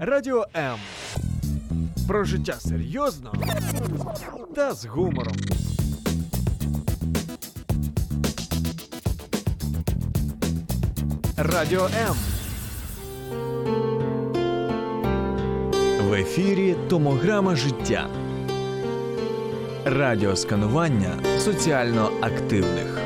Радіо М. Про життя серйозно та з гумором. Радіо М. В ефірі Томограма життя. Радіосканування соціально активних.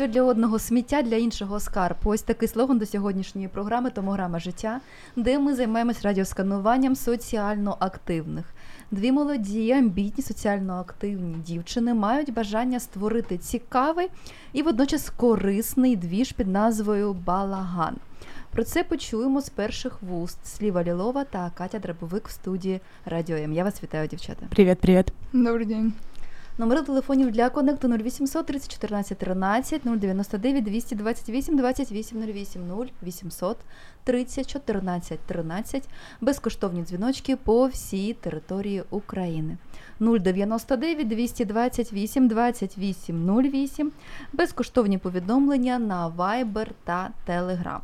Що для одного сміття, для іншого скарб. Ось такий слоган до сьогоднішньої програми Томограма життя, де ми займаємось радіоскануванням соціально активних. Дві молоді, амбітні, соціально активні дівчини мають бажання створити цікавий і водночас корисний двіж під назвою Балаган. Про це почуємо з перших вуст Сліва Лілова та Катя Драбовик в студії Радіо М. Я вас вітаю, дівчата. Привет, привет. Добрий день. Номери телефонів для конекту 0800 30 14 13 099 228 28 08 0800 30 14 13 безкоштовні дзвіночки по всій території України 099 228 28 08 безкоштовні повідомлення на Viber та Telegram.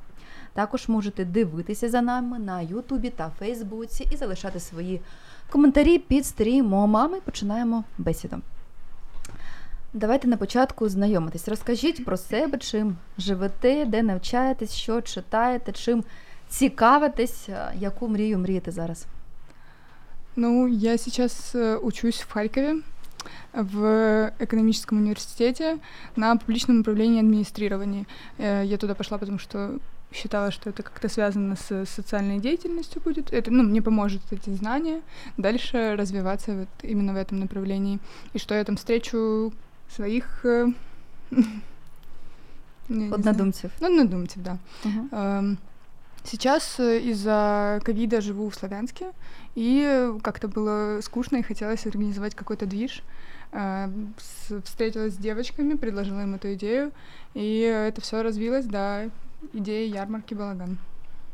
Також можете дивитися за нами на Ютубі та Фейсбуці і залишати свої коментарі під стрімом. А ми починаємо бесіду. Давайте на початку знайомитись. Розкажіть про себе, чим живете, де навчаєтесь, що читаєте, чим цікавитесь, яку мрію мрієте зараз. Ну, я сейчас э, учусь в Харькове в экономическом университете на публичном управлении и администрировании. Э, Я туда пошла, потому что считала, что это как-то связано с социальной деятельностью будет. Это, ну, мне поможет эти знания дальше развиваться вот именно в этом направлении. И что я там встречу своих... э. Однодумців. Ну, однодумцев, да. Угу. Эм, Сейчас э, из-за ковида живу в Славянске, и как-то было скучно, и хотелось организовать какой-то движ. Э, Встретилась с девочками, предложила им эту идею, и это все развилось до идеи ярмарки «Балаган».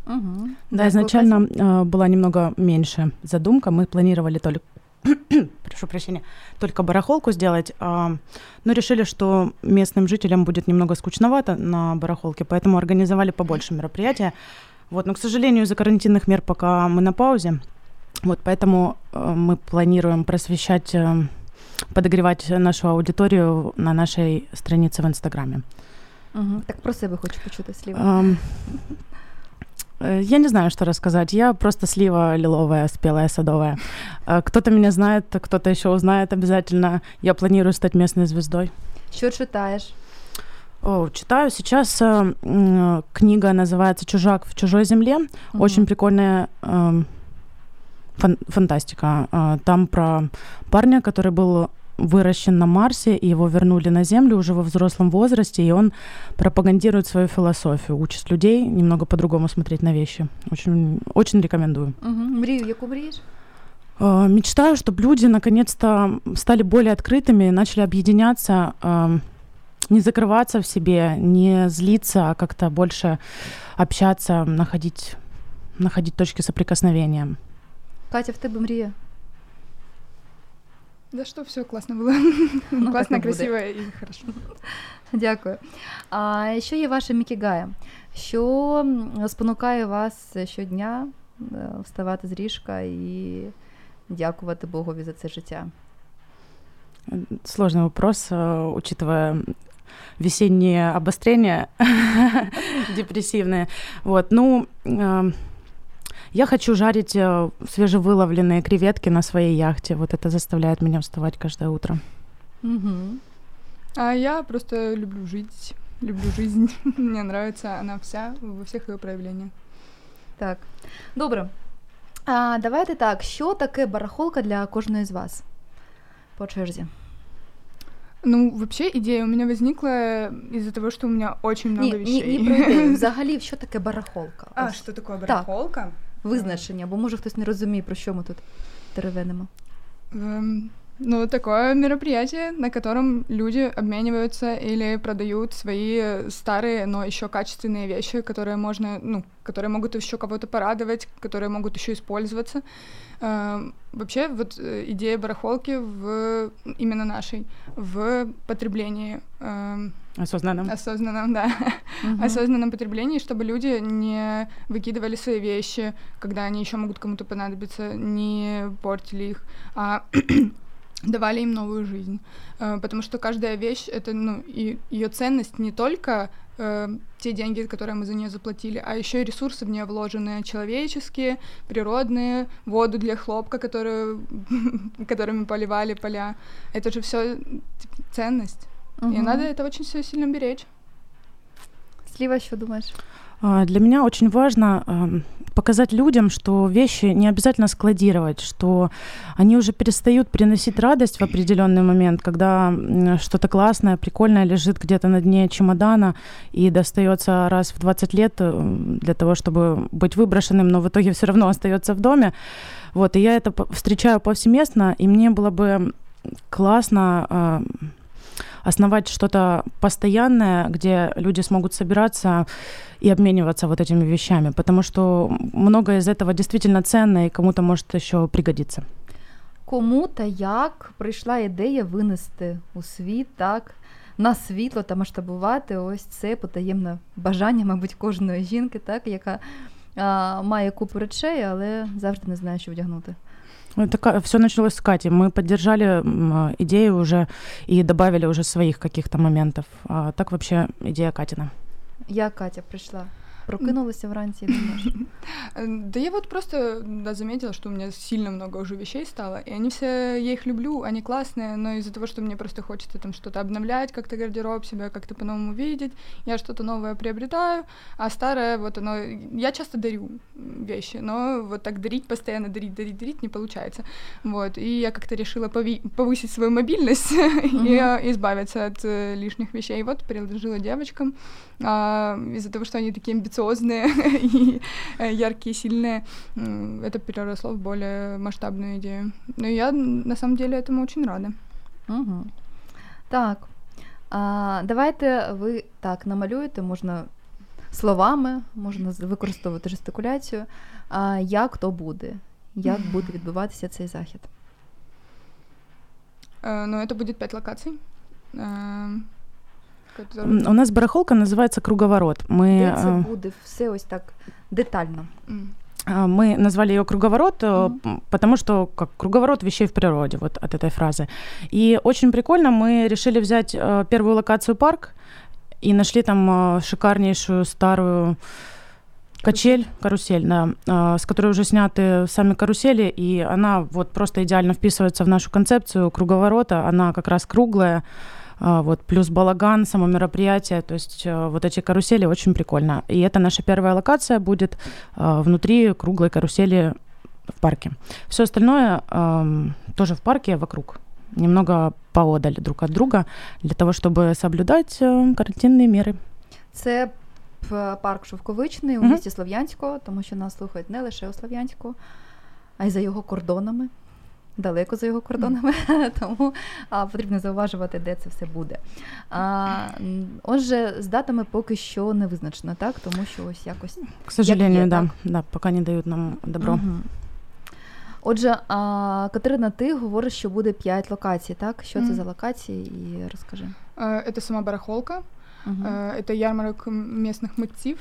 Угу. Да, изначально э, была немного меньше задумка. Мы планировали только, прошу прощения, только барахолку сделать, а, но решили, что местным жителям будет немного скучновато на барахолке, поэтому организовали побольше мероприятия. Вот, но, к сожалению, из-за карантинных мер пока мы на паузе. Вот, поэтому э, мы планируем просвещать, э, подогревать нашу аудиторию на нашей странице в Инстаграме. Угу. Так про себе хочу почути слів. Э, Я не знаю, что рассказать. Я просто слива лиловая, спелая, садовая. Э, Кто-то меня знает, кто-то еще узнает обязательно. Я планирую стать местной звездой. Що читаєш? О, читаю сейчас э, м, книга называется "Чужак в чужой земле". Мгм. Очень прикольная эм, фан- фантастика. Э, Там про парня, который был выращен на Марсе, и его вернули на Землю уже во взрослом возрасте, и он пропагандирует свою философию, учит людей немного по-другому смотреть на вещи. Очень, очень рекомендую. Угу. Мрію, яку мрієш? Э, Мечтаю, чтобы люди наконец-то стали более открытыми, начали объединяться, эм, не закрываться в себе, не злиться, а как-то больше общаться, находить, находить точки соприкосновения. Катя, в тебе мрія? Да что, все классно было. Ну, так классно, и будет. красиво и хорошо. Дякую. А що є вашим мікігає? Що м, спонукає вас щодня е, вставати з ліжка і дякувати Богові за це життя? Э, Сложный вопрос, э, учитывая весенние обострения депрессивные. Вот, ну, э, я хочу жарить э, свежевыловленные креветки на своей яхте. Вот это заставляет меня вставать каждое утро. Угу. А я просто люблю жить, люблю жизнь. Мне нравится она вся во всех ее проявлениях. Так. Добре. А, давайте так. Що таке барахолка для кожної з вас? По черзі. Ну, вообще идея у меня возникла из-за того, что у меня очень много Ні, ні, вещей. ні про ідею. Взагалі, що таке барахолка? А, Ось что такое Так. Визначення, бо може хтось не розуміє, про що ми тут теревенимо. Ну, такое мероприятие, на котором люди обмениваются или продают свои старые, но еще качественные вещи, которые можно, ну, которые могут еще кого-то порадовать, которые могут еще использоваться. Э, вообще, вот э, идея барахолки в именно нашей в потреблении. Э, Осознанном. Осознанном, да. Мгм. Осознанном потреблении, чтобы люди не выкидывали свои вещи, когда они еще могут кому-то понадобиться, не портили их, а давали им новую жизнь. Э, Потому что каждая вещь это, ну, и ее ценность не только э, те деньги, которые мы за нее заплатили, а еще и ресурсы в нее вложенные, человеческие, природные, воду для хлопка, которую, которыми поливали поля. Это же все ценность. И Мгм. надо это очень все сильно беречь. Сліва, що думаєш? А, Для меня очень важно показать людям, что вещи не обязательно складировать, что они уже перестают приносить радость в определенный момент, когда что-то классное, прикольное лежит где-то на дне чемодана и достается раз в 20 лет э, для того, чтобы быть выброшенным, но в итоге все равно остается в доме. Вот, и я это встречаю повсеместно, и мне было бы классно основать что-то постоянное, где люди смогут собираться и обмениваться вот этими вещами, потому что многое из этого действительно ценно и кому-то может еще пригодиться. Кому та як прийшла ідея винести у світ, так, на світло та масштабувати ось це потаємне бажання, мабуть, кожної жінки, так, яка а, має купу речей, але завжди не знає, що вдягнути. Это все началось с Кати. Мы поддержали идею уже и добавили уже своих каких-то моментов. А так вообще идея Катина. Я Катя прийшла. Прокинулася вранці і думаєш. Э, Да я вот просто да, заметила, что у меня сильно много уже вещей стало, и они все, я их люблю, они классные, но из-за того, что мне просто хочется там что-то обновлять, как-то гардероб себя как-то по-новому видеть, я что-то новое приобретаю, а старое вот оно, я часто дарю вещи, но вот так дарить, постоянно дарить, дарить, дарить не получается, вот, и я как-то решила пови- повысить свою мобильность и Мгм. э, избавиться от э, лишних вещей, вот, предложила девочкам, а, из-за того, что они такие амбициозные и э, яркие, сильные, м, это переросло в более масштабную идею. Но я м, на самом деле этому очень рада. Угу. Так. А, давайте ви так намалюєте, можна словами, можна з- використовувати жестикуляцію. А, як то буде? Як буде відбуватися цей захід? Э, Но это будет пять локаций. М, которые- У нас барахолка называется «Круговорот». Мы, Де це э, буде все ось так детально. А, Мы назвали ее круговорот, э, м, потому что как круговорот вещей в природе, вот от этой фразы. И очень прикольно, мы решили взять э, первую локацию парк и нашли там э, шикарнейшую старую качель, карусель, да, э, с которой уже сняты сами карусели, и она вот просто идеально вписывается в нашу концепцию круговорота. Она как раз круглая, вот, плюс балаган, само мероприятие, то есть э, вот эти карусели очень прикольно. И это наша первая локация будет а, внутри круглой карусели в парке. Все остальное ам, тоже в парке вокруг, немного поодаль друг от друга, для того, чтобы соблюдать э, карантинные меры. Це парк Шовковичний у місті Слов'янського, тому що нас слухають не лише у Слов'янську, а й за його кордонами Далеко за його кордонами, тому а, потрібно зауважувати, де це все буде. А, м, отже, з датами поки що не визначено, так? Тому що ось якось. К сожалению, е, да, так. да, пока не дают нам добро. Мгм. Отже, а, Катерина, ти говориш, що буде 5 локацій, так? Що це Мгм. за локації? І розкажи. Э, Это сама барахолка, Э, это ярмарок местных мытців,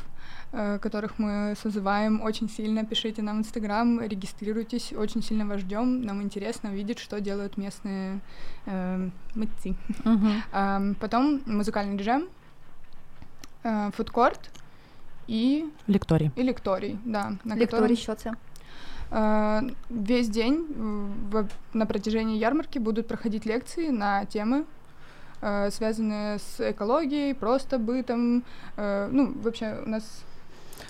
э, которых мы созываем очень сильно. Пишите нам в Инстаграм, регистрируйтесь, очень сильно вас ждем. Нам интересно увидеть, что делают местные э, мытцы. Мгм. Ам, Потом музыкальный джем, э, фудкорт и, Лекторий. и лекторий, да. На це? котором, э, весь день в- на протяжении ярмарки будут проходить лекции на темы, связанные с экологией, просто бытом. э, Ну, вообще у нас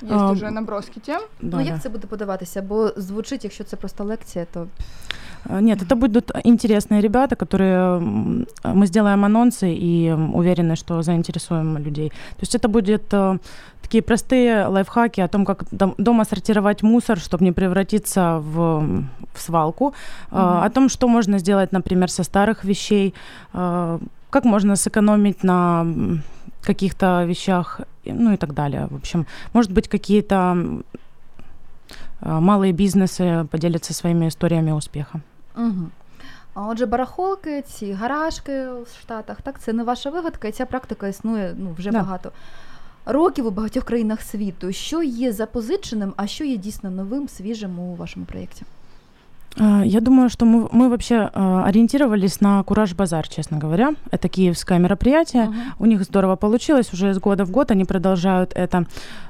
Есть А, уже наброски тем. Да, ну да. як це буде подаватися? Бо звучить, якщо це просто лекція, то А, Нет, это будут интересные ребята, которые мы сделаем анонсы и уверены, что заинтересуем людей. То есть это будет э, такие простые лайфхаки о том, как дом- дома сортировать мусор, чтобы не превратиться в, в свалку, Мгм. о том, что можно сделать, например, со старых вещей, как можно сэкономить на м, каких-то вещах, и- ну и так далее. В общем, может быть, какие-то м, а, малые бизнесы поделятся своими историями успеха. Угу. А отже, барахолки, ці гаражки в Штатах, так, це не ваша вигадка, і ця практика існує ну, вже Да. багато років у багатьох країнах світу. Що є запозиченим, а що є дійсно новим, свіжим у вашому проєкті? А, Я думаю, что мы, мы вообще а, ориентировались на Кураж Базар, честно говоря. Это киевское мероприятие. Мгм. У них здорово получилось, уже из года в год они продолжают это.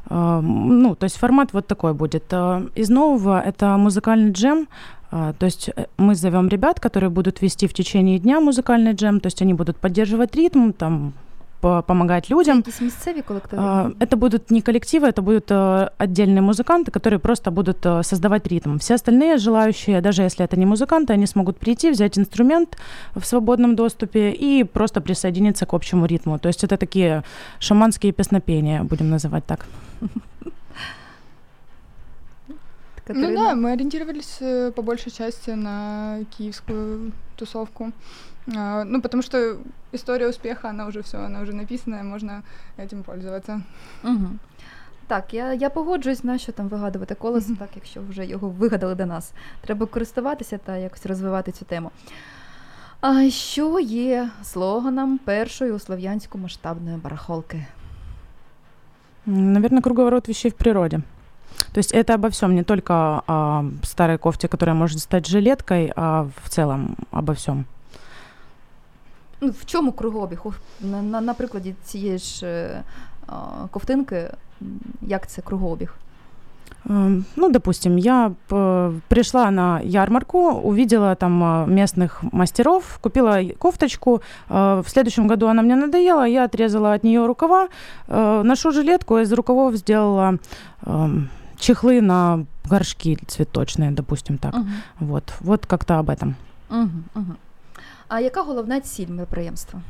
А, Ну, то есть формат вот такой будет. Из нового это музыкальный джем. То есть э, мы зовем ребят, которые будут вести в течение дня музыкальный джем, то есть они будут поддерживать ритм, там помогать людям. Якісь місцеві колективи? А, Это будут не коллективы, это будут э, отдельные музыканты, которые просто будут э, создавать ритм. Все остальные желающие, даже если это не музыканты, они смогут прийти, взять инструмент в свободном доступе и просто присоединиться к общему ритму. То есть это такие шаманские песнопения, будем называть так. Ну Катерина? да, мы ориентировались э, по большей части на киевскую тусовку. А, Ну, потому что история успеха, она уже все, она уже написана, можно этим пользоваться. Угу. Так, я, я погоджуюсь, на що там вигадувати колесо, Мгм. так якщо вже його вигадали до нас. Треба користуватися та якось розвивати цю тему. А що є слоганом першої у Слов'янську масштабної барахолки? Наверное, круговорот вещей в природе. То есть это обо всем, не только о старой кофте, которая может стать жилеткой, а в целом обо всем. Ну, в чому кругообіг? О, На, на, на прикладі цієї ж е, а, ковтинки, м, як це кругообіг? Эм, Ну, допустим, я п- пришла на ярмарку, увидела там э, местных мастеров, купила й- кофточку. э, В следующем году она мне надоела, я отрезала от нее рукава, э, ношу жилетку, из рукавов сделала эм, чехлы на горшки цветочные, допустим так. Угу. Вот, вот как-то об этом. Угу, угу. А яка головна ціль мероприємства?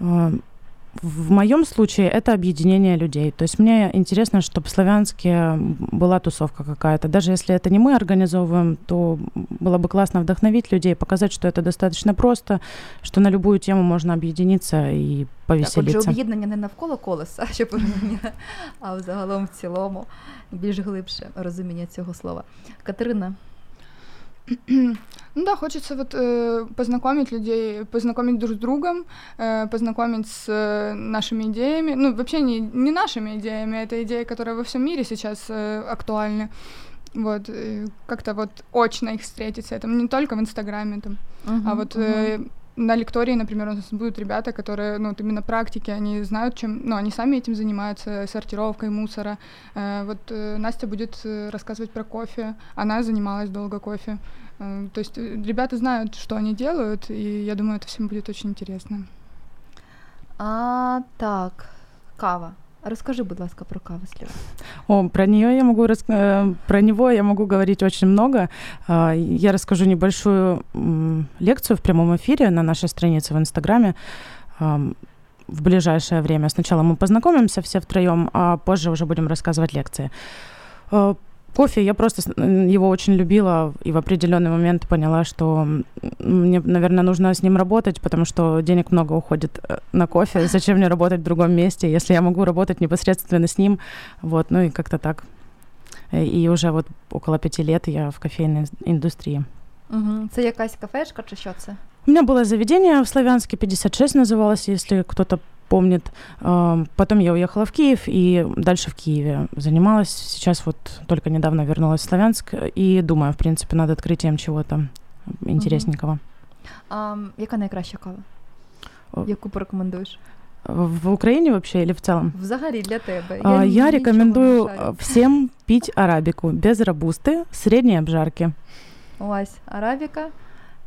Э, В моем случае это объединение людей. То есть мне интересно, чтобы в Славянске была тусовка какая-то. Даже если это не мы организовываем, то было бы классно вдохновить людей, показать, что это достаточно просто, что на любую тему можно объединиться и Так, отже, повеселиться. об'єднання не навколо колеса, щоб ви розуміли, а взагалом в цілому більш глибше розуміння цього слова. Катерина, ну да, хочется вот э, познакомить людей, познакомить друг с другом, э, познакомить с э, нашими идеями. Ну, вообще не, не нашими идеями, это идеи, которые во всем мире сейчас э, актуальны. Вот, э, как-то вот очно их встретиться, это не только в Инстаграме, там, а вот э, на лектории, например, у нас будут ребята, которые, ну, вот именно практики, они знают, чем, ну, они сами этим занимаются, сортировкой мусора. Э, вот э, Настя будет э, рассказывать про кофе, она занималась долго кофе. Э, то есть э, ребята знают, что они делают, и я думаю, это всем будет очень интересно. А так, кава. Розкажи, будь ласка, про каву. О, про нее я могу рас- э, про него я могу говорить очень много. А, Я расскажу небольшую лекцию в прямом эфире на нашей странице в Инстаграме ам, в ближайшее время. Сначала мы познакомимся все втроем, а позже уже будем рассказывать лекции. Кофе я просто его очень любила и в определенный момент поняла, что мне, наверное, нужно с ним работать, потому что денег много уходит э, на кофе. Зачем мне работать в другом месте, если я могу работать непосредственно с ним? Вот, ну и как-то так. Э, И уже вот около пяти лет я в кофейной ин- индустрии. Угу. Це якась кафешка чи що це? У меня было заведение в Славянске, 56 называлось, если кто-то помнит. Ам, Потом я уехала в Киев и дальше в Киеве занималась. Сейчас вот только недавно вернулась в Славянск и думаю, в принципе, над открытием чего-то интересненького. А, м, яка найкраща кава? О. Яку порекомендуєш? В Украине вообще или в целом? Взагалі для тебе. А, Я, нічого не рекомендую шарю. э, всем пить арабику без рабусты, средней обжарки. Ось, арабіка,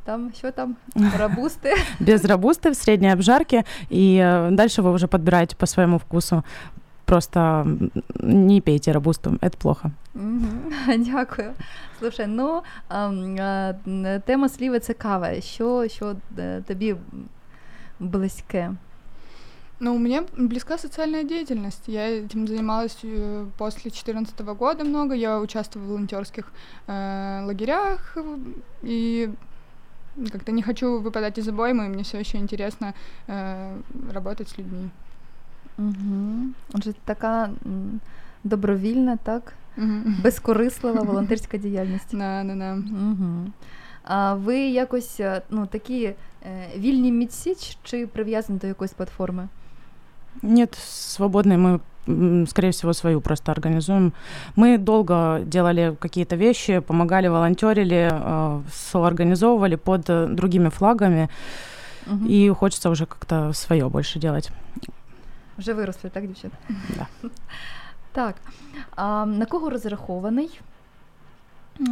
там що там? Рабусти. без рабусты в средней обжарке, и э, дальше вы уже подбираете по своему вкусу. просто м, не пейте рабусту, это плохо. Мгм. Дякую. Слушай, ну ем, е, н- тема сліви цікава. Що, що е, тобі близьке? Ну, мне близка социальная деятельность. Я этим занималась э, после 2014 года много. Я участвовала в волонтерских э, лагерях э, и как-то не хочу выпадать из обоймы. Мне все еще интересно э, работать с людьми. Угу. Отже, така м, добровільна, так? Мгм. Безкорислива волонтерська діяльність. Да, да, да. Угу. А ви якось е, ну, такі е, вільні мітці ч- чи прив'язані до якоїсь платформи? Нет, свободные мы, м, скорее всего, свою просто организуем. Мы долго делали какие-то вещи, помогали, волонтерили, э, соорганизовывали под э, другими флагами, Угу. и хочется уже как-то свое больше делать. Вже виросли, так, дівчата? Да. Так. А на кого розрахований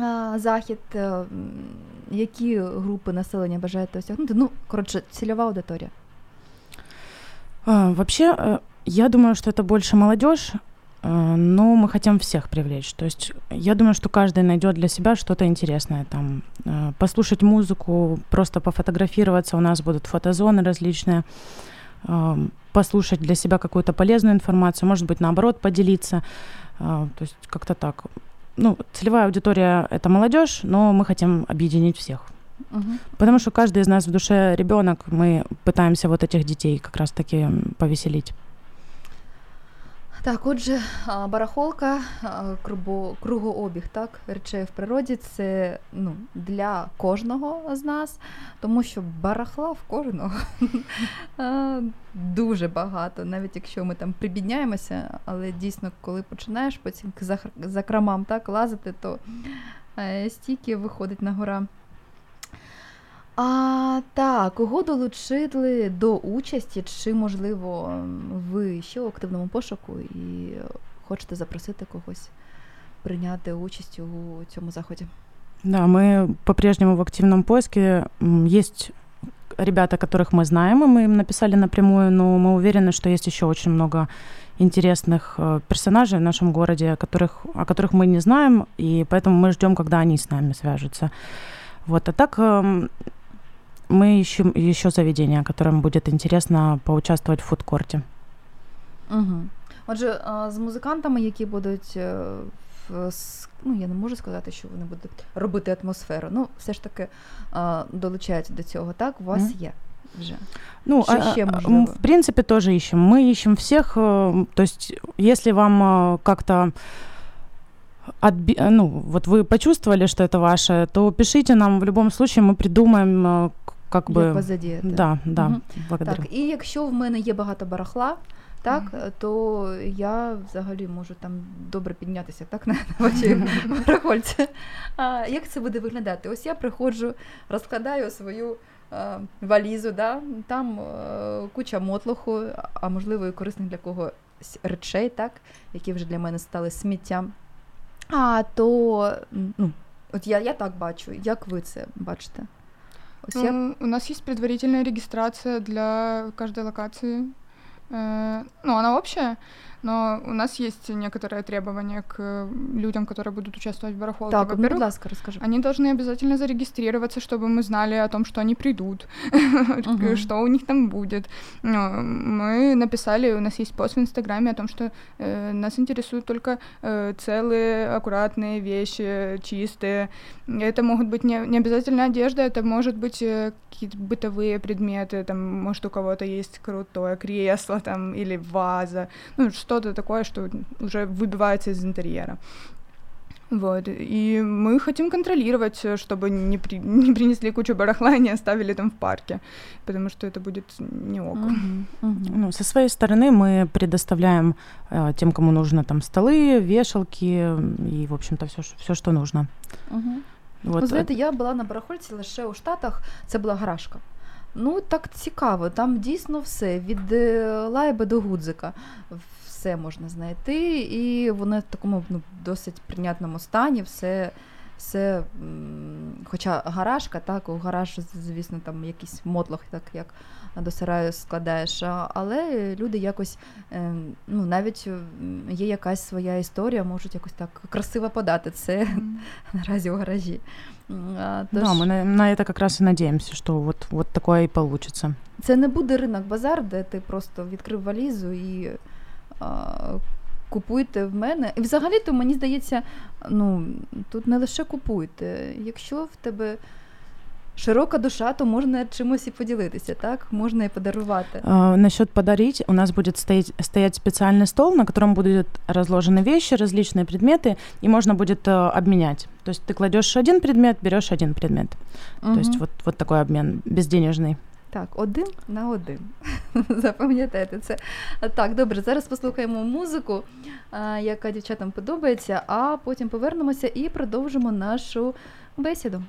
а, захід? Е, м, Які групи населення бажаєте осягнути? Ну, коротше, цільова аудиторія. А, Вообще, э, я думаю, что это больше молодежь, э, но мы хотим всех привлечь. То есть я думаю, что каждый найдет для себя что-то интересное там. э, Послушать музыку, просто пофотографироваться. У нас будут фотозоны различные. э, Послушать для себя какую-то полезную информацию, может быть, наоборот, поделиться. То есть как-то так. Ну, целевая аудитория — это молодежь, но мы хотим объединить всех. Угу. Потому что каждый из нас в душе ребенок, мы пытаемся вот этих детей как раз-таки повеселить. Так, отже, барахолка, кругообіг так, речей в природі це ну, для кожного з нас, тому що барахла в кожного дуже багато, навіть якщо ми там прибідняємося, але дійсно, коли починаєш по цим зах- так, лазити, то е, стільки виходить на гора. А так, кого долучили до участі, чи можливо ви ще у активному пошуку і хочете запросити когось прийняти участь у цьому заході? Да, мы по-прежнему в активном поиске. М, Есть ребята, которых мы знаем, и мы им написали напрямую, но мы уверены, что есть еще очень много интересных э, персонажей в нашем городе, которых, о которых мы не знаем, и поэтому мы ждем, когда они с нами свяжутся. Вот, а так эм, мы ищем еще заведение, которым будет интересно поучаствовать в фудкорте. Угу. Отже, а, з музикантами, які будуть е, в ну я не можу сказати, що вони будуть робити атмосферу. Ну, все ж таки а, долучаються до цього, так? У вас Мгм. є вже. Ну, а- еще а, можно м, было? в принципе, тоже ищем. Мы ищем всех. э, То есть, если вам э, как-то отби- э, ну, вот вы почувствовали, что это ваше, то пишите нам. В любом случае мы придумаем, э, как бы... Як вас задіяти. Да, да, благодарю. Так, і якщо в мене є багато барахла, так, то я взагалі можу там добре піднятися так, на, вашій барахольці. А, як це буде виглядати? Ось я приходжу, розкладаю свою а, валізу, да? там е, куча мотлоху, а можливо і корисних для когось речей, так, які вже для мене стали сміттям. А то ну, от я, я так бачу, як ви це бачите? Я Ну, у нас есть предварительная регистрация для каждой локации. Э, Ну, она общая, но у нас есть некоторые требования к людям, которые будут участвовать в барахолке. так, ну, Во-первых, ласка, розкажи. Они должны обязательно зарегистрироваться, чтобы мы знали о том, что они придут, что у них там будет. Мы написали, у нас есть пост в Инстаграме о том, что э, нас интересуют только э, целые, аккуратные вещи, чистые. Это могут быть не, не обязательно одежда, это может быть э, какие-то бытовые предметы, там, может, у кого-то есть крутое кресло там или ваза, ну, что-то такое, что уже выбивается из интерьера. Вот. И мы хотим контролировать, э, чтобы не, при- не принесли кучу барахла и не оставили там в парке, потому что это будет не ок. Мгм, мгм. Ну, со своей стороны мы предоставляем э, тем, кому нужно, там столы, вешалки м, и, в общем-то, все, все что нужно. Мгм. Вот. Ну, знаєте, я була на барахольці лише у Штатах, це була гаражка. Ну, так цікаво, там дійсно все, від е, лайби до гудзика. Все можна знайти, і воно в такому ну, досить прийнятному стані, все все. м, Хоча гаражка, так, у гараж, звісно, там якийсь мотлох, так як до сараю складаєш. а- Але люди якось, е, ну, навіть м, є якась своя історія, можуть якось так красиво подати це М. наразі у гаражі. М, а, Да, тож мы на, на это как раз и надеемся, что вот, вот такое и получится. Це не буде ринок базар, де ти просто відкрив валізу і а, купуйте в мене. І взагалі-то мені здається, ну тут не лише купуйте. Якщо в тебе широка душа, то можна чимось і поділитися, так? Можна і подарувати. А, насчет подарить, у нас будет стоять, стоять специальный стол, на котором будут разложены вещи, различные предметы, и можно будет э, обменять. То есть ты кладешь один предмет, берешь один предмет. То есть Мгм. вот, вот такой обмен безденежный. Так, один на один. Запам'ятайте це. Так, добре, зараз послухаємо музику, яка дівчатам подобається, а потім повернемося і продовжимо нашу бесіду.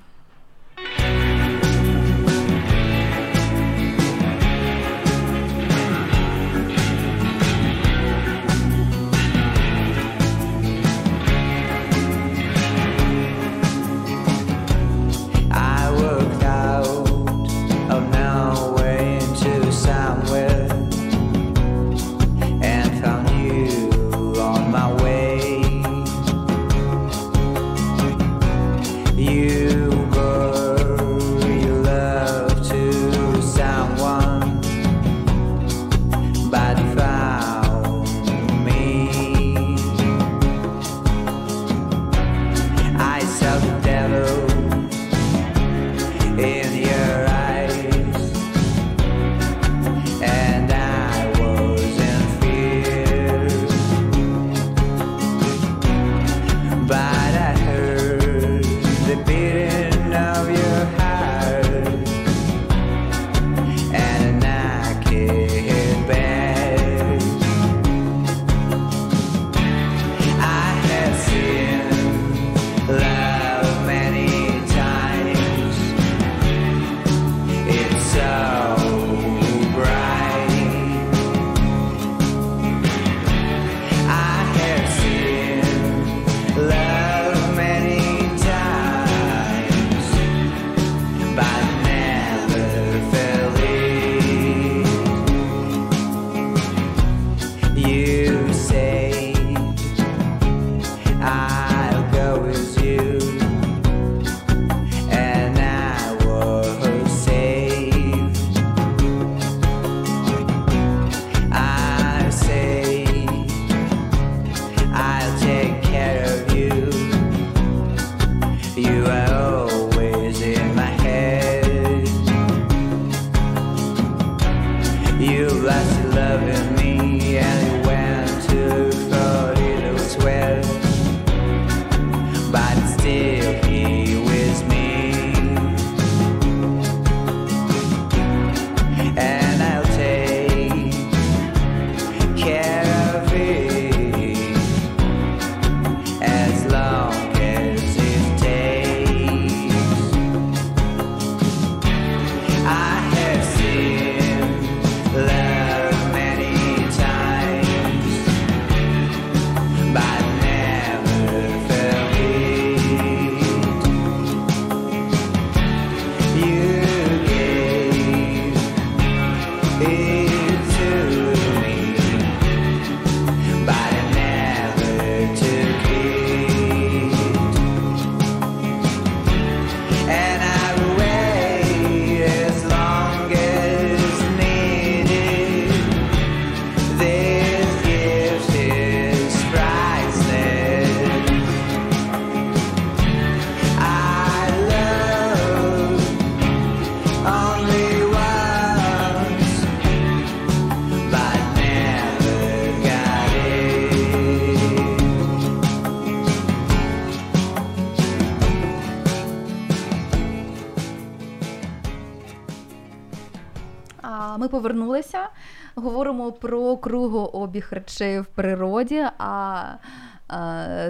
Про кругообіг речей в природі. А,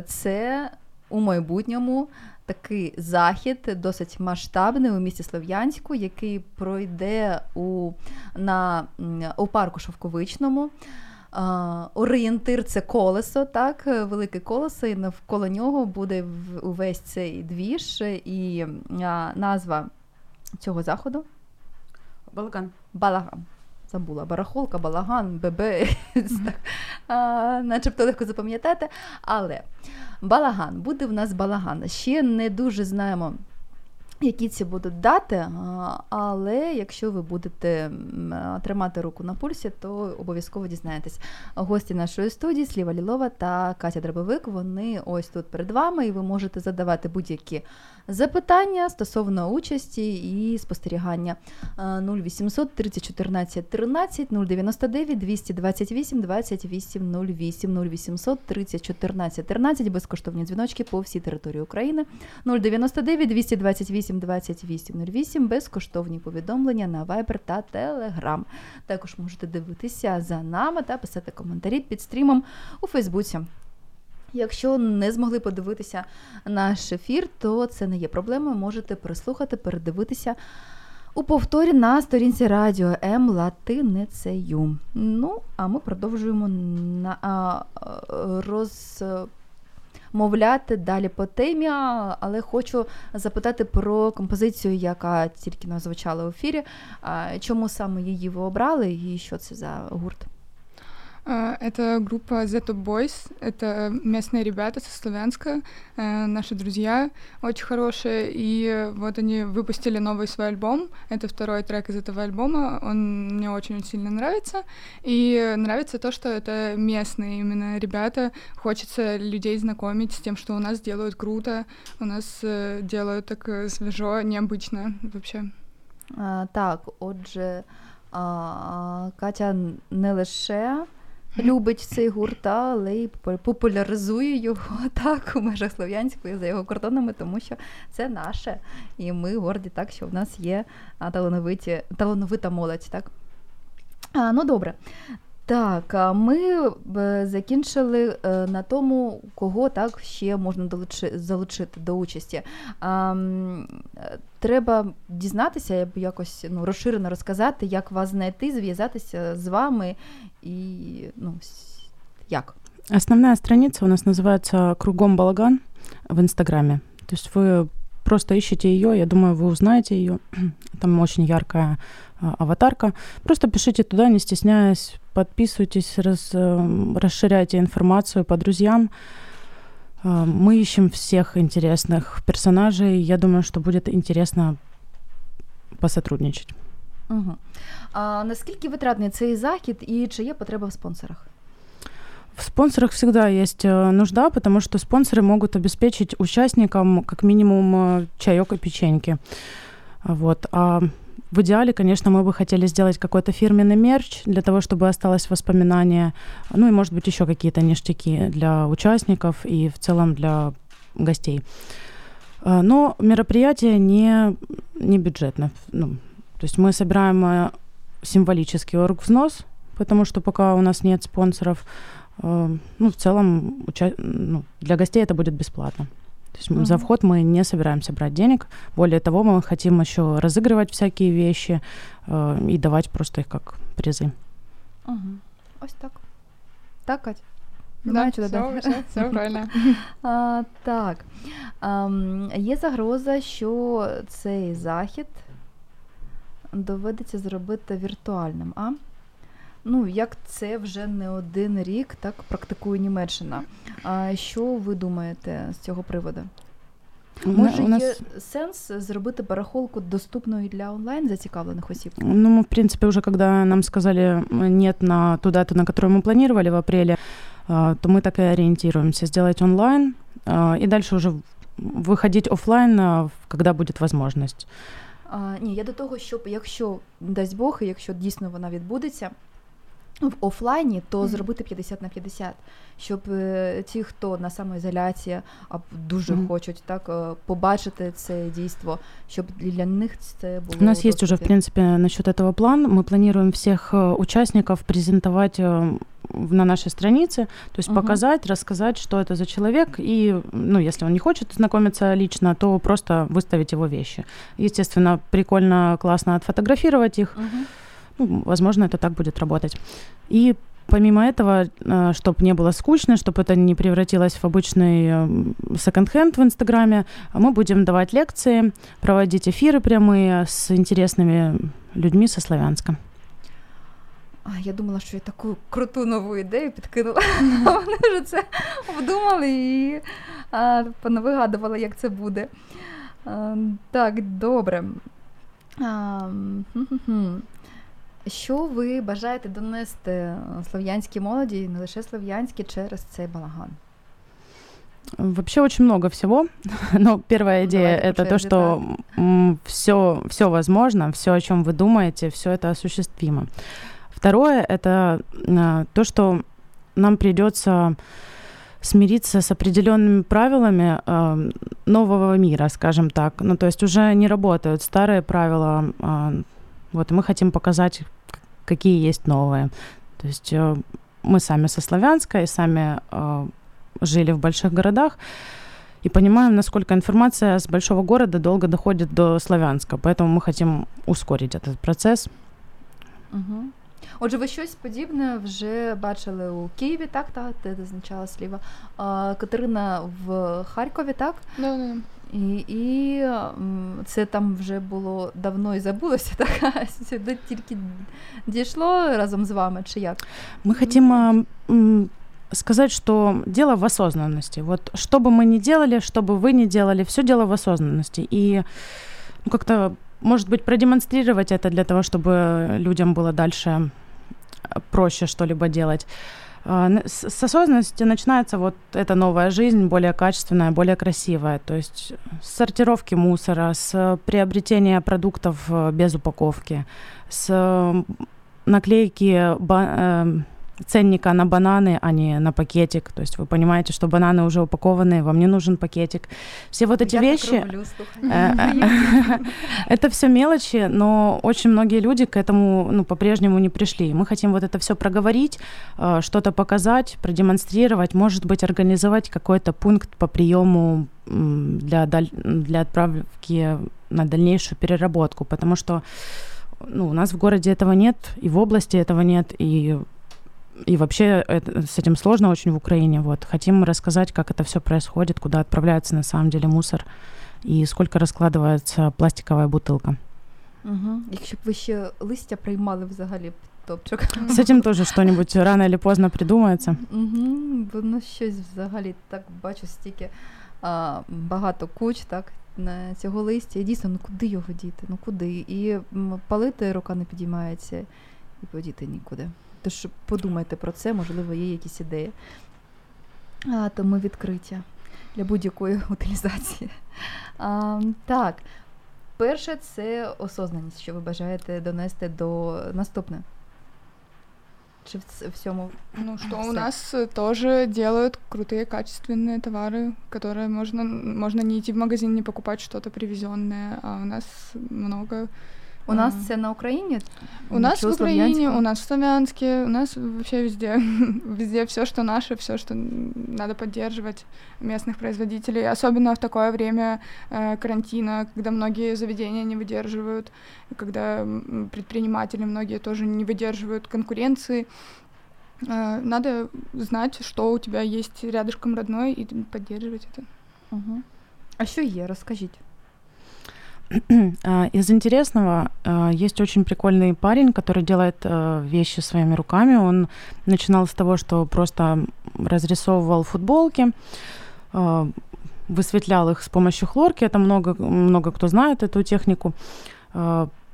це у майбутньому такий захід, досить масштабний у місті Слов'янську, який пройде у, на, у парку Шовковичному. Орієнтир це колесо, так, велике колесо, і навколо нього буде увесь цей двіж, і назва цього заходу Балаган. Балаган. Забула барахолка, балаган, бебе, начебто легко запам'ятати. Але балаган, буде в нас балаган. Ще не дуже знаємо. Які ці будуть дати, але якщо ви будете тримати руку на пульсі, то обов'язково дізнаєтесь. Гості нашої студії Сліва Лілова та Катя Драбовик. Вони ось тут перед вами, і ви можете задавати будь-які запитання стосовно участі і спостерігання. А, 0800 30 14 13 099 228 28 08 0800 30 14 13 безкоштовні дзвіночки по всій території України 099 228 28 08 безкоштовні повідомлення на Viber та Telegram. Також можете дивитися за нами та писати коментарі під стрімом у Фейсбуці. Якщо не змогли подивитися наш ефір, то це не є проблемою. Можете переслухати, передивитися у повторі на сторінці радіо М латиницею. Ну, а ми продовжуємо на, а, розмовляти далі по темі, але хочу запитати про композицію, яка тільки не звучала в ефірі. Чому саме її ви обрали і що це за гурт? А, Это группа The Top Boys. Это местные ребята со Славянска, э, наши друзья очень хорошие. И вот они выпустили новый свой альбом. Это второй трек из этого альбома. Он мне очень сильно нравится. И нравится то, что это местные именно ребята. Хочется людей знакомить с тем, что у нас делают круто, у нас э, делают так э, свежо, необычно вообще. А, так, отже, а, Катя не лише любить цей гурт, але й популяризує його так у межах Слов'янської за його кордонами, тому що це наше. І ми горді так, що в нас є талановиті, талановита молодь. Так? А, ну добре. Так, а ми б, закінчили е, на тому, кого так ще можна залучити до участі. Е, треба дізнатися, я б якось ну, розширено розказати, як вас знайти, зв'язатися з вами і ну, як. Основная страница у нас называется «Кругом балаган» в Инстаграме. То есть просто ищете ее, я думаю, вы узнаете ее. Там очень яркая а, аватарка. Просто пишите туда, не стесняясь, подписывайтесь, раз, э, расширяйте информацию по друзьям. А, Мы ищем всех интересных персонажей. Я думаю, что будет интересно посотрудничать. Угу. А, наскільки витратний цей захід і чи є потреба в спонсорах? В спонсорах всегда есть э, нужда, потому что спонсоры могут обеспечить участникам как минимум э, чаек и печеньки. Вот. А в идеале, конечно, мы бы хотели сделать какой-то фирменный мерч для того, чтобы осталось воспоминание, ну и, может быть, еще какие-то ништяки для участников и в целом для гостей. А, Но мероприятие не, не бюджетно. Ну, то есть мы собираем э, символический оргвзнос, потому что пока у нас нет спонсоров, э, ну, в целом уча- ну, для гостей это будет бесплатно. То есть м, за Мгм. вход мы не собираемся брать денег. Более того, мы хотим еще разыгрывать всякие вещи э, и давать просто их как призы. Угу. Ось так. Так, Кать? Да, Немає чого все, додати? все, все правильно. А, так. Ам, є загроза, що цей захід доведеться зробити віртуальним, а? Ну, як це вже не один рік так практикує Німеччина. А що ви думаєте з цього приводу? У на- Може, у нас, є сенс зробити барахолку доступною для онлайн зацікавлених осіб? ну, мы, в принципе, уже когда нам сказали м, нет на ту дату, на которую мы планировали в апреле, э, то мы так и ориентируемся сделать онлайн э, и дальше уже в- выходить офлайн, э, в- когда будет возможность. А, ні, я до того, щоб якщо дасть Бог, і якщо дійсно вона відбудеться в офлайні, то Мгм. зробити 50 на 50, щоб е, ті, хто на самоізоляції а дуже Мгм. хочуть так е, побачити це дійство, щоб для них це було У нас есть уже, в доступі. принципе, насчет этого план. Мы планируем всех э, участников презентовать э, в- на нашей странице, то есть Мгм. показать, рассказать, что это за человек, и, ну, если он не хочет знакомиться лично, то просто выставить его вещи. Естественно, прикольно, классно отфотографировать их, Мгм. ну, возможно, это так будет работать. И помимо этого, чтобы не было скучно, чтобы это не превратилось в обычный м, секонд-хенд в Инстаграме, мы будем давать лекции, проводить эфиры прямые с интересными людьми со Славянска. А, я думала, що я таку круту нову ідею підкинула. А Вони вже це вдумали і а, понавигадували, як це буде. А, так, добре. А, хм-хм-хм. Що ви бажаєте донести слов'янській молоді, і не лише слов'янській, через цей балаган? Вообще очень много всего, но первая Ну, идея давайте по это то, череде, что все, все возможно, все, о чем вы думаете, все это осуществимо. Второе это а, то, что нам придется смириться с определенными правилами а, нового мира, скажем так. Ну, то есть уже не работают старые правила. а, вот, и мы хотим показать, к- какие есть новые. То есть э, мы сами со Славянска и сами э, жили в больших городах и понимаем, насколько информация с большого города долго доходит до Славянска. Поэтому мы хотим ускорить этот процесс. Угу. Отже, ви щось подібне вже бачили у Києві, так, так, де зазначала сліва. А, Катерина в Харкові, так? Да, да. І, і м, це там вже було давно і забулося, так? А сюди тільки дійшло разом з вами, чи як? Мы хотим э, м, сказать, что дело в осознанности. Вот что бы мы ни делали, что бы вы ни делали, все дело в осознанности. И ну, как-то, может быть, продемонстрировать это для того, чтобы людям было дальше э, проще что-либо делать. А, С осознанности начинается вот эта новая жизнь, более качественная, более красивая. То есть с сортировки мусора, с приобретения продуктов э, без упаковки, с э, наклейки эм, ценника на бананы, а не на пакетик. То есть вы понимаете, что бананы уже упакованы, вам не нужен пакетик. Все вот эти Я вещи... Э, э, Это все мелочи, но очень многие люди к этому ну, по-прежнему не пришли. Мы хотим вот это все проговорить, э, что-то показать, продемонстрировать, может быть, организовать какой-то пункт по приему для, для отправки на дальнейшую переработку, потому что ну, у нас в городе этого нет, и в области этого нет, и и вообще это- с этим сложно очень в Украине. Вот. Хотим рассказать, как это все происходит, куда отправляется на самом деле мусор и сколько раскладывается пластиковая бутылка. Угу. Якщо б ви ще листя приймали взагалі б топчик. С этим тоже что-нибудь рано или поздно придумается. Угу, бо ну щось взагалі так бачу стільки а, багато куч, так, на цього листя. І дійсно, ну куди його діти? Ну куди? І м, палити рука не підіймається, і подіти нікуди. Тож подумайте про це, можливо, є якісь ідеї. А, то ми відкриті для будь-якої утилізації. А, так, перше це осознаність, що ви бажаєте донести до наступне. Чи в ц- всьому Ну что, Всё. у нас э, тоже делают крутые качественные товары, которые можно, можно не идти в магазин, не покупать что-то привезенное, а у нас много. У нас а, це на Україні? У нас Чи в у Украине, Слов'янську? у нас в Славянске, у нас вообще везде, везде все, что наше, все, что н- надо поддерживать местных производителей, особенно в такое время э, карантина, когда многие заведения не выдерживают, и когда м, предприниматели многие тоже не выдерживают конкуренции. Э, Надо знать, что у тебя есть рядышком родной и поддерживать это. Угу. А що є? Розкажіть. А, Из интересного а, есть очень прикольный парень, который делает а, вещи своими руками. Он начинал с того, что просто разрисовывал футболки, а, высветлял их с помощью хлорки. Это много, много кто знает эту технику.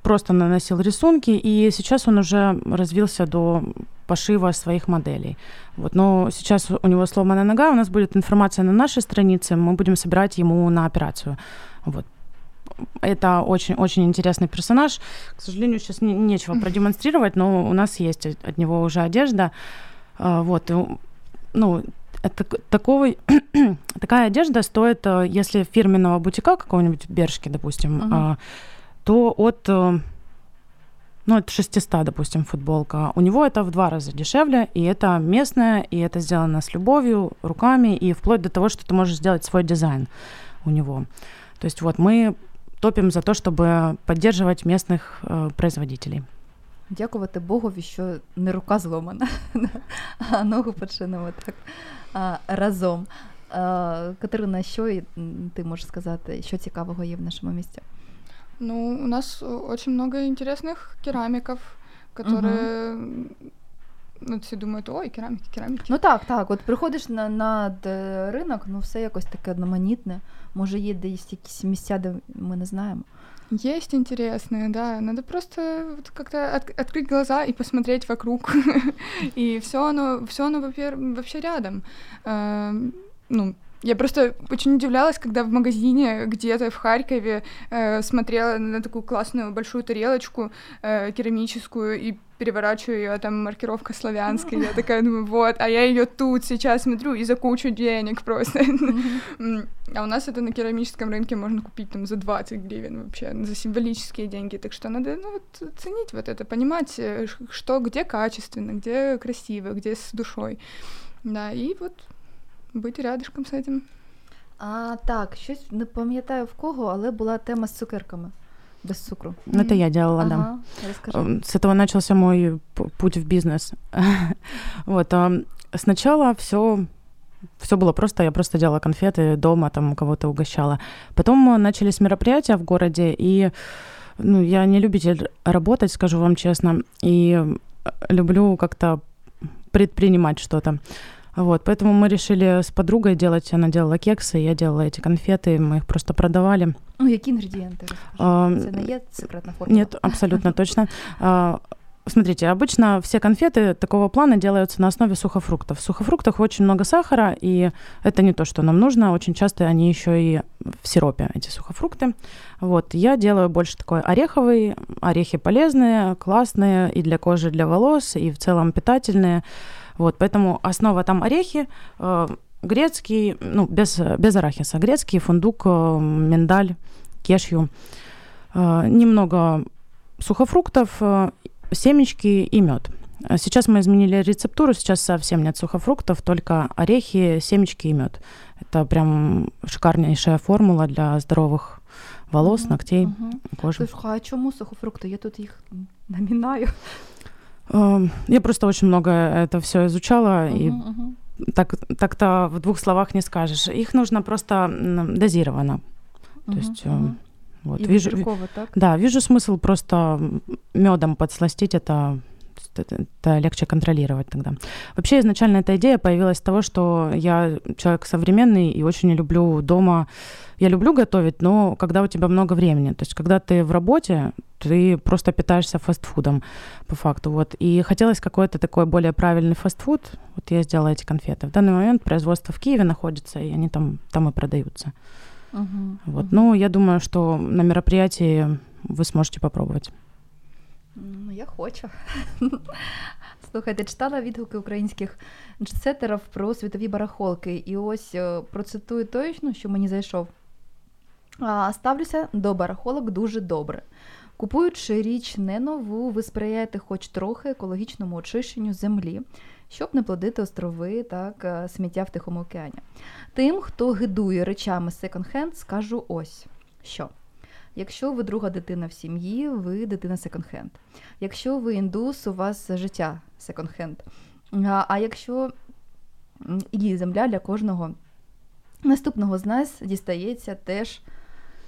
Просто наносил рисунки, и сейчас он уже развился до пошива своих моделей. Вот. Но сейчас у него сломанная нога, у нас будет информация на нашей странице, мы будем собирать ему на операцию. Вот. Это очень-очень интересный персонаж. К сожалению, сейчас не- нечего продемонстрировать, но у нас есть от него уже одежда. А, Вот, и, ну, это такого, такая одежда стоит, э, если фирменного бутика какого-нибудь Бершки, допустим, а, то от э, ну, от 600, допустим, футболка. У него это в два раза дешевле, и это местное, и это сделано с любовью, руками, и вплоть до того, что ты можешь сделать свой дизайн у него. То есть вот мы топим за то, чтобы поддерживать местных э, производителей. дякувати Богові, що не рука зломана, а ногу починемо так а, разом. А, Катерина, що й- м, ти можеш сказати, що цікавого є в нашому місті? Ну, у нас э, очень много интересных керамиков, которые... Ну, все думают, ой, керамики, керамики. Ну так, так. От приходиш на, на д- ринок, ну все якось таке одноманітне. Може, є десь якісь місця, де ми не знаємо. Есть интересные, да. Надо просто вот как-то от- открыть глаза и посмотреть вокруг. и все оно, все оно вопер- вообще рядом. Эм, Ну, я просто очень удивлялась, когда в магазине где-то в Харькове э, смотрела на такую классную большую тарелочку э, керамическую и переворачиваю ее, а там маркировка славянская. Я такая думаю, вот, а я ее тут сейчас смотрю и за кучу денег просто. А у нас это на керамическом рынке можно купить там за 20 гривен вообще, за символические деньги. Так что надо ну, вот, ценить вот это, понимать, э, что где качественно, где красиво, где с душой. Да, и вот быть рядышком с этим. А так, щось не пам'ятаю в кого, але була тема з цукерками. Без цукру. Это я делала, да. Ага, розкажи. М, С этого начался мой путь в бизнес. вот, а, сначала все все было просто, я просто делала конфеты дома, там кого-то угощала. Потом начались мероприятия в городе, и ну, я не любитель работать, скажу вам честно, и люблю как-то предпринимать что-то. Вот, поэтому мы решили с подругой делать, она делала кексы, я делала эти конфеты, мы их просто продавали. Ну, які інгредієнти? Розкажи. А, Це не є секретна формула? Нет, абсолютно точно. А, Смотрите, обычно все конфеты такого плана делаются на основе сухофруктов. В сухофруктах очень много сахара, и это не то, что нам нужно. Очень часто они еще и в сиропе, эти сухофрукты. Вот, я делаю больше такой ореховый. Орехи полезные, классные и для кожи, и для волос, и в целом питательные. Вот, поэтому основа там орехи, э, грецкий, ну, без, без арахиса, грецкий, фундук, э, миндаль, кешью. Э, немного сухофруктов, семечки и мед. Сейчас мы изменили рецептуру, сейчас совсем нет сухофруктов, только орехи, семечки и мед. Это прям шикарнейшая формула для здоровых волос, ногтей, мгм. кожи. Слухай, а чому сухофрукти? Я тут їх намінаю. Э, Я просто очень много это все изучала, и Мгм, мгм. так, так-то в двух словах не скажешь. Их нужно просто дозированно. То Мгм, есть, мгм. вот, І вижу, так? Да, вижу смысл просто медом подсластить это, это, легче контролировать тогда. Вообще изначально эта идея появилась с того, что я человек современный и очень люблю дома. Я люблю готовить, но когда у тебя много времени, то есть когда ты в работе, ты просто питаешься фастфудом по факту. Вот. И хотелось какой-то такой более правильный фастфуд. Вот я сделала эти конфеты. В данный момент производство в Киеве находится, и они там, там и продаются. Мгм, Вот. мгм. Ну, я думаю, что на мероприятии вы сможете попробовать. Ну, я хочу. Слухайте, читала відгуки українських джетсетерів про світові барахолки. І ось е, процитую той, ну, що мені зайшов. Ставлюся до барахолок дуже добре. Купуючи річ не нову, ви сприяєте хоч трохи екологічному очищенню землі, щоб не плодити острови так, е, сміття в Тихому океані. Тим, хто гидує речами секонд-хенд, скажу ось що. Якщо ви друга дитина в сім'ї, ви дитина секонд-хенд. Якщо ви індус, у вас життя секонд-хенд. А, а якщо і земля для кожного наступного з нас дістається теж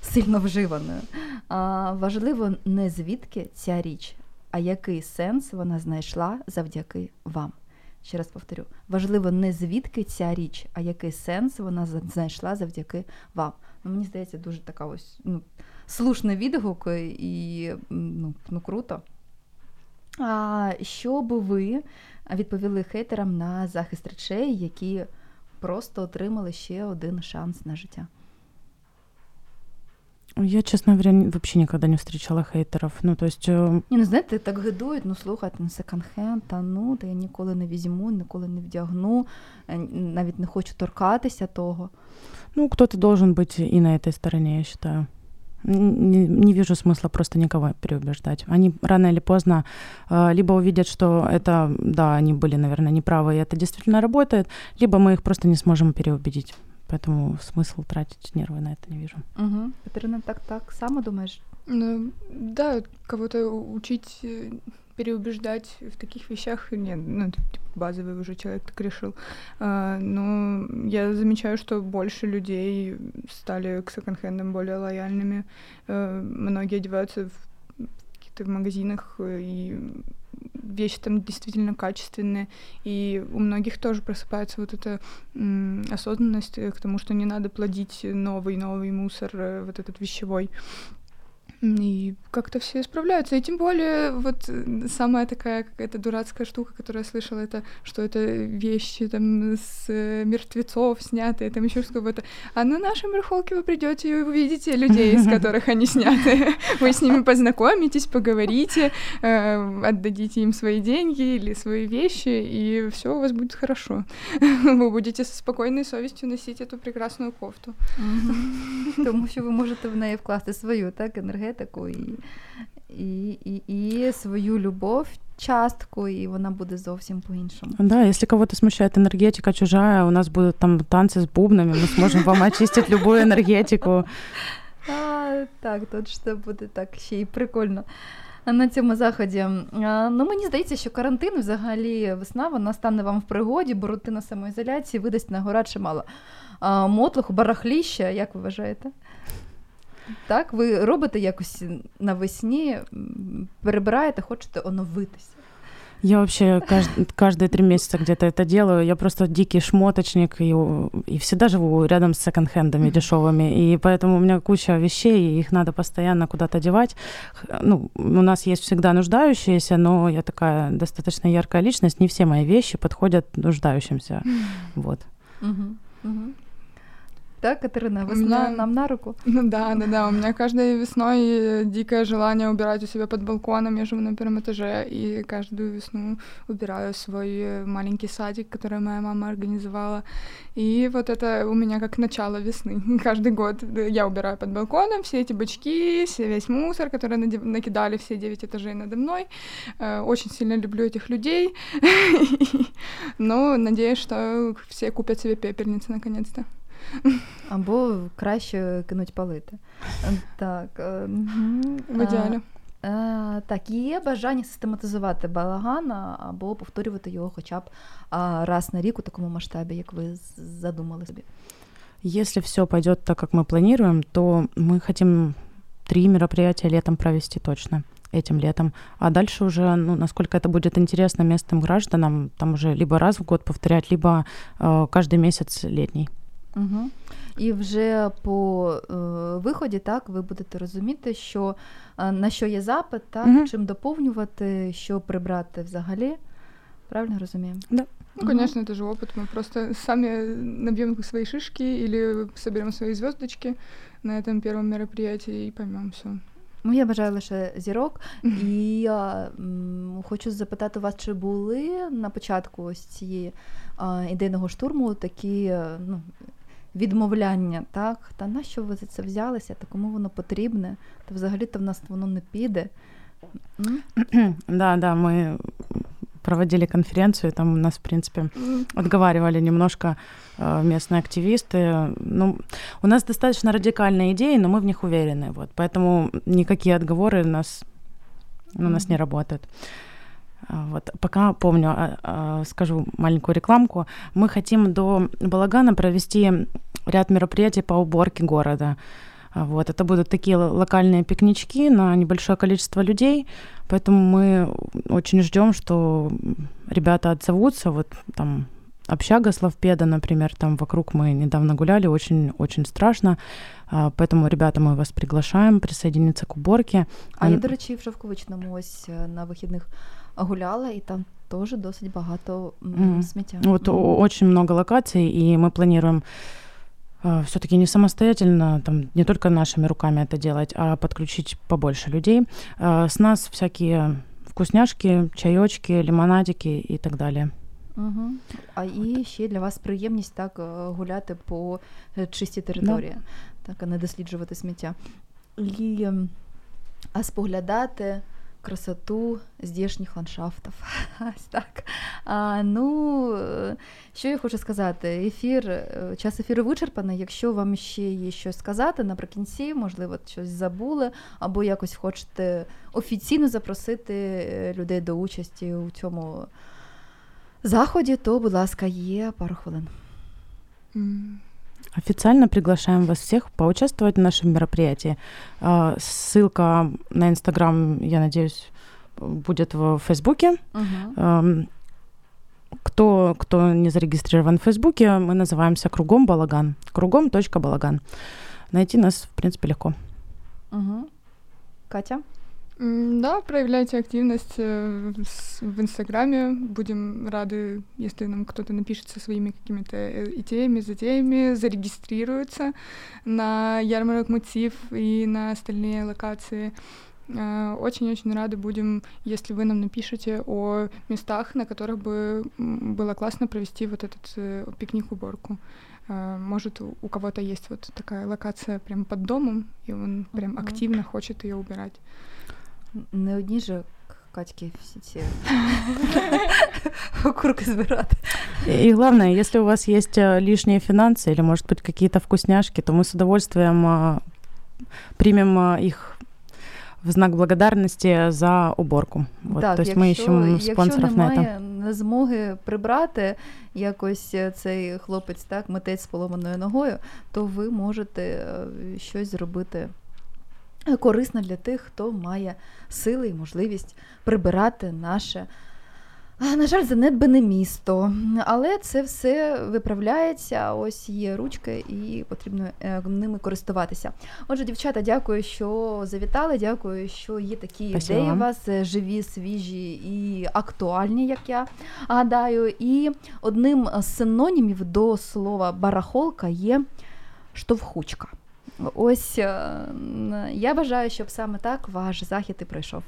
сильно вживаною. А, важливо не звідки ця річ, а який сенс вона знайшла завдяки вам. Ще раз повторю: важливо не звідки ця річ, а який сенс вона знайшла завдяки вам. Ну, мені здається, дуже така ось ну, слушний відгук і ну, ну круто. А що би ви відповіли хейтерам на захист речей, які просто отримали ще один шанс на життя? Я, честно говоря, ни- вообще никогда не встречала хейтеров. Ну, то есть, э, Ні, ну знаєте, так гидують, ну слухайте, ну секонд-хенд, та ну, та я ніколи не візьму, ніколи не вдягну, е, навіть не хочу торкатися того. ну, кто-то должен быть и на этой стороне, я считаю. Н- Не, не вижу смысла просто никого переубеждать. Они рано или поздно э, либо увидят, что это, да, они были, наверное, неправы, и это действительно работает, либо мы их просто не сможем переубедить. Поэтому смысл тратить нервы на это не вижу. Угу. Катерина, так, так само думаєш? Ну, да, кого-то учить э, переубеждать в таких вещах нет, ну, это, типа, базовый уже человек так решил. А, но я замечаю, что больше людей стали к секонд-хендам более лояльными. Э, многие одеваются в каких-то магазинах, э, и вещи там действительно качественные, и у многих тоже просыпается вот эта м, осознанность э, к тому, что не надо плодить новый-новый мусор, э, вот этот вещевой. И как-то все справляются. И тем более, вот самая такая какая-то дурацкая штука, которую я слышала, это что это вещи там с э, мертвецов снятые, там еще что-то. А на нашей барахолке вы придете и увидите людей, из которых они сняты. Вы с ними познакомитесь, поговорите, э, отдадите им свои деньги или свои вещи, и все у вас будет хорошо. Вы будете со спокойной совестью носить эту прекрасную кофту. Мгм. Тому що ви можете в неї вкласти свою так, енергетику і, і, і, і свою любов, частку, і вона буде зовсім по-іншому. Да, если кого-то смущает энергетика чужая, у нас будут там танцы с бубнами, мы сможем вам очистить любую энергетику. А, так, точно буде так ще й прикольно. На цьому заході. А, Ну, мені здається, що карантин, взагалі, весна, вона стане вам в пригоді, бо рутина самоізоляції видасть на гора чимало. А, мотлуху, барахліща, як ви вважаєте? Так, ви робите якось навесні, перебираєте, хочете оновитися. Я вообще кажд- каждые три месяца где-то это делаю. Я просто дикий шмоточник и, и всегда живу рядом с секонд-хендами дешевыми. И поэтому у меня куча вещей, и их надо постоянно куда-то девать. Ну, у нас есть всегда нуждающиеся, но я такая достаточно яркая личность. Не все мои вещи подходят нуждающимся. Вот. Угу. Так, Катерина, весна мене- нам на руку. Ну да, да, да. У меня каждой весной дикое желание убирать у себя под балконом. Я живу на первом этаже, и каждую весну убираю свой э, маленький садик, который моя мама организовала. И вот это у меня как начало весны. Каждый год э, я убираю под балконом все эти бачки, все, весь мусор, который накидали все девять этажей надо мной. Э, Очень сильно люблю этих людей. Но надеюсь, что все купят себе пепельницы наконец-то. Або краще кинуть палити. Е, Так. е, мгм. В идеале. А, е, так, є бажання систематизувати балаган а, або повторювати його хоча б а, раз на рік у такому масштабі, як ви з- задумали собі. Если все пойдет так, как мы планируем, то мы хотим три мероприятия летом провести точно этим летом. А дальше уже, ну, насколько это будет интересно местным гражданам, там уже либо раз в год повторять, либо э, каждый месяц летний. Угу. І вже по е, виході, так, ви будете розуміти, що е, на що є запит, так, Мгм. чим доповнювати, що прибрати взагалі. Правильно розуміємо? Ну, Мгм. конечно, это же опыт. Мы просто сами набьем свои шишки или соберем свои звездочки на этом первом мероприятии и поймем все. Ну, я бажаю лише зірок. І а, м, хочу запитати вас, чи були на початку ось цієї а, ідейного штурму такі е, ну, відмовляння, так? Та на що ви за це взялися, та кому воно потрібне, та взагалі-то в нас воно не піде. М? Да, да, мы проводили конференцию, там у нас, в принципе, отговаривали немножко э, местные активисты. Ну, у нас достаточно радикальные идеи, но мы в них уверены, вот, поэтому никакие отговоры нас, ну, у нас не работают. А, Вот. Пока помню, а, а, скажу маленькую рекламку. Мы хотим до Балагана провести ряд мероприятий по уборке города. А, Вот. Это будут такие локальные пикнички на небольшое количество людей, поэтому мы очень ждем, что ребята отзовутся. Вот там общага Славпеда, например, там вокруг мы недавно гуляли, очень-очень страшно. А, Поэтому, ребята, мы вас приглашаем присоединиться к уборке. А я, Ан- до речі, в Шовковичному ось е, на вихідних гуляла, і там теж досить багато м, Мгм. сміття. Вот Мгм. о- очень много локаций, и мы планируем все-таки не самостоятельно, там не только нашими руками это делать, а подключить побольше людей. А, С нас всякие вкусняшки, чаечки, лимонадики и так далее. Угу. А і ще для вас приємність так е, гуляти по е, чистій території, так, а не досліджувати сміття. І ем, а споглядати красоту здешніх ландшафтів. Так. А, ну, е, що я хочу сказати? Ефір, е, час ефіру вичерпаний. Якщо вам ще є щось сказати наприкінці, можливо, щось забули, або якось хочете офіційно запросити е, людей до участі у цьому заході, то, будь ласка, є пару хвилин. Официально приглашаем вас всех поучаствовать в нашем мероприятии. А, Ссылка на Инстаграм, я надеюсь, будет в Фейсбуке. Угу. Кто, кто не зарегистрирован в Фейсбуке, мы называемся Кругом Балаган. Кругом точка Балаган. Найти нас, в принципе, легко. Угу. Катя? Да, проявляйте активность э, в Инстаграме. Будем рады, если нам кто-то напишет со своими какими-то э, идеями, затеями, зарегистрируется на ярмарок мотив и на остальные локации. Э, Очень-очень рады будем, если вы нам напишете о местах, на которых бы было классно провести вот этот пикник-уборку. Может, у кого-то есть вот такая локация прям под домом, и он прям активно хочет ее убирать. Не одні ж Катьки всі ці окурки збирати. И главное, если у вас есть э, лишние финансы или, может быть, какие-то вкусняшки, то мы с удовольствием э, примем э, их в знак благодарности за уборку. Вот, так, то есть мы якщо, ищем якщо спонсоров на это. немає змоги прибрати якось е, цей хлопець, так, митець з поломаною ногою, то ви можете е, щось зробити корисне для тих, хто має сили і можливість прибирати наше. На жаль, занедбане місто, але це все виправляється. Ось є ручки, і потрібно е, ними користуватися. Отже, дівчата, дякую, що завітали. Дякую, що є такі Спасибо ідеї у вас е, живі, свіжі і актуальні, як я гадаю. І одним з синонімів до слова барахолка є штовхучка. Ось е, я бажаю, щоб саме так ваш захід і пройшов.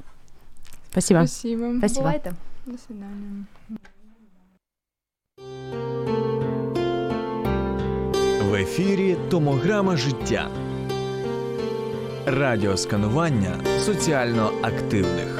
Спасибо. Спасибо. Спасибо. Бувайте! До свидания. В ефірі Томограма життя. Радіосканування соціально активних.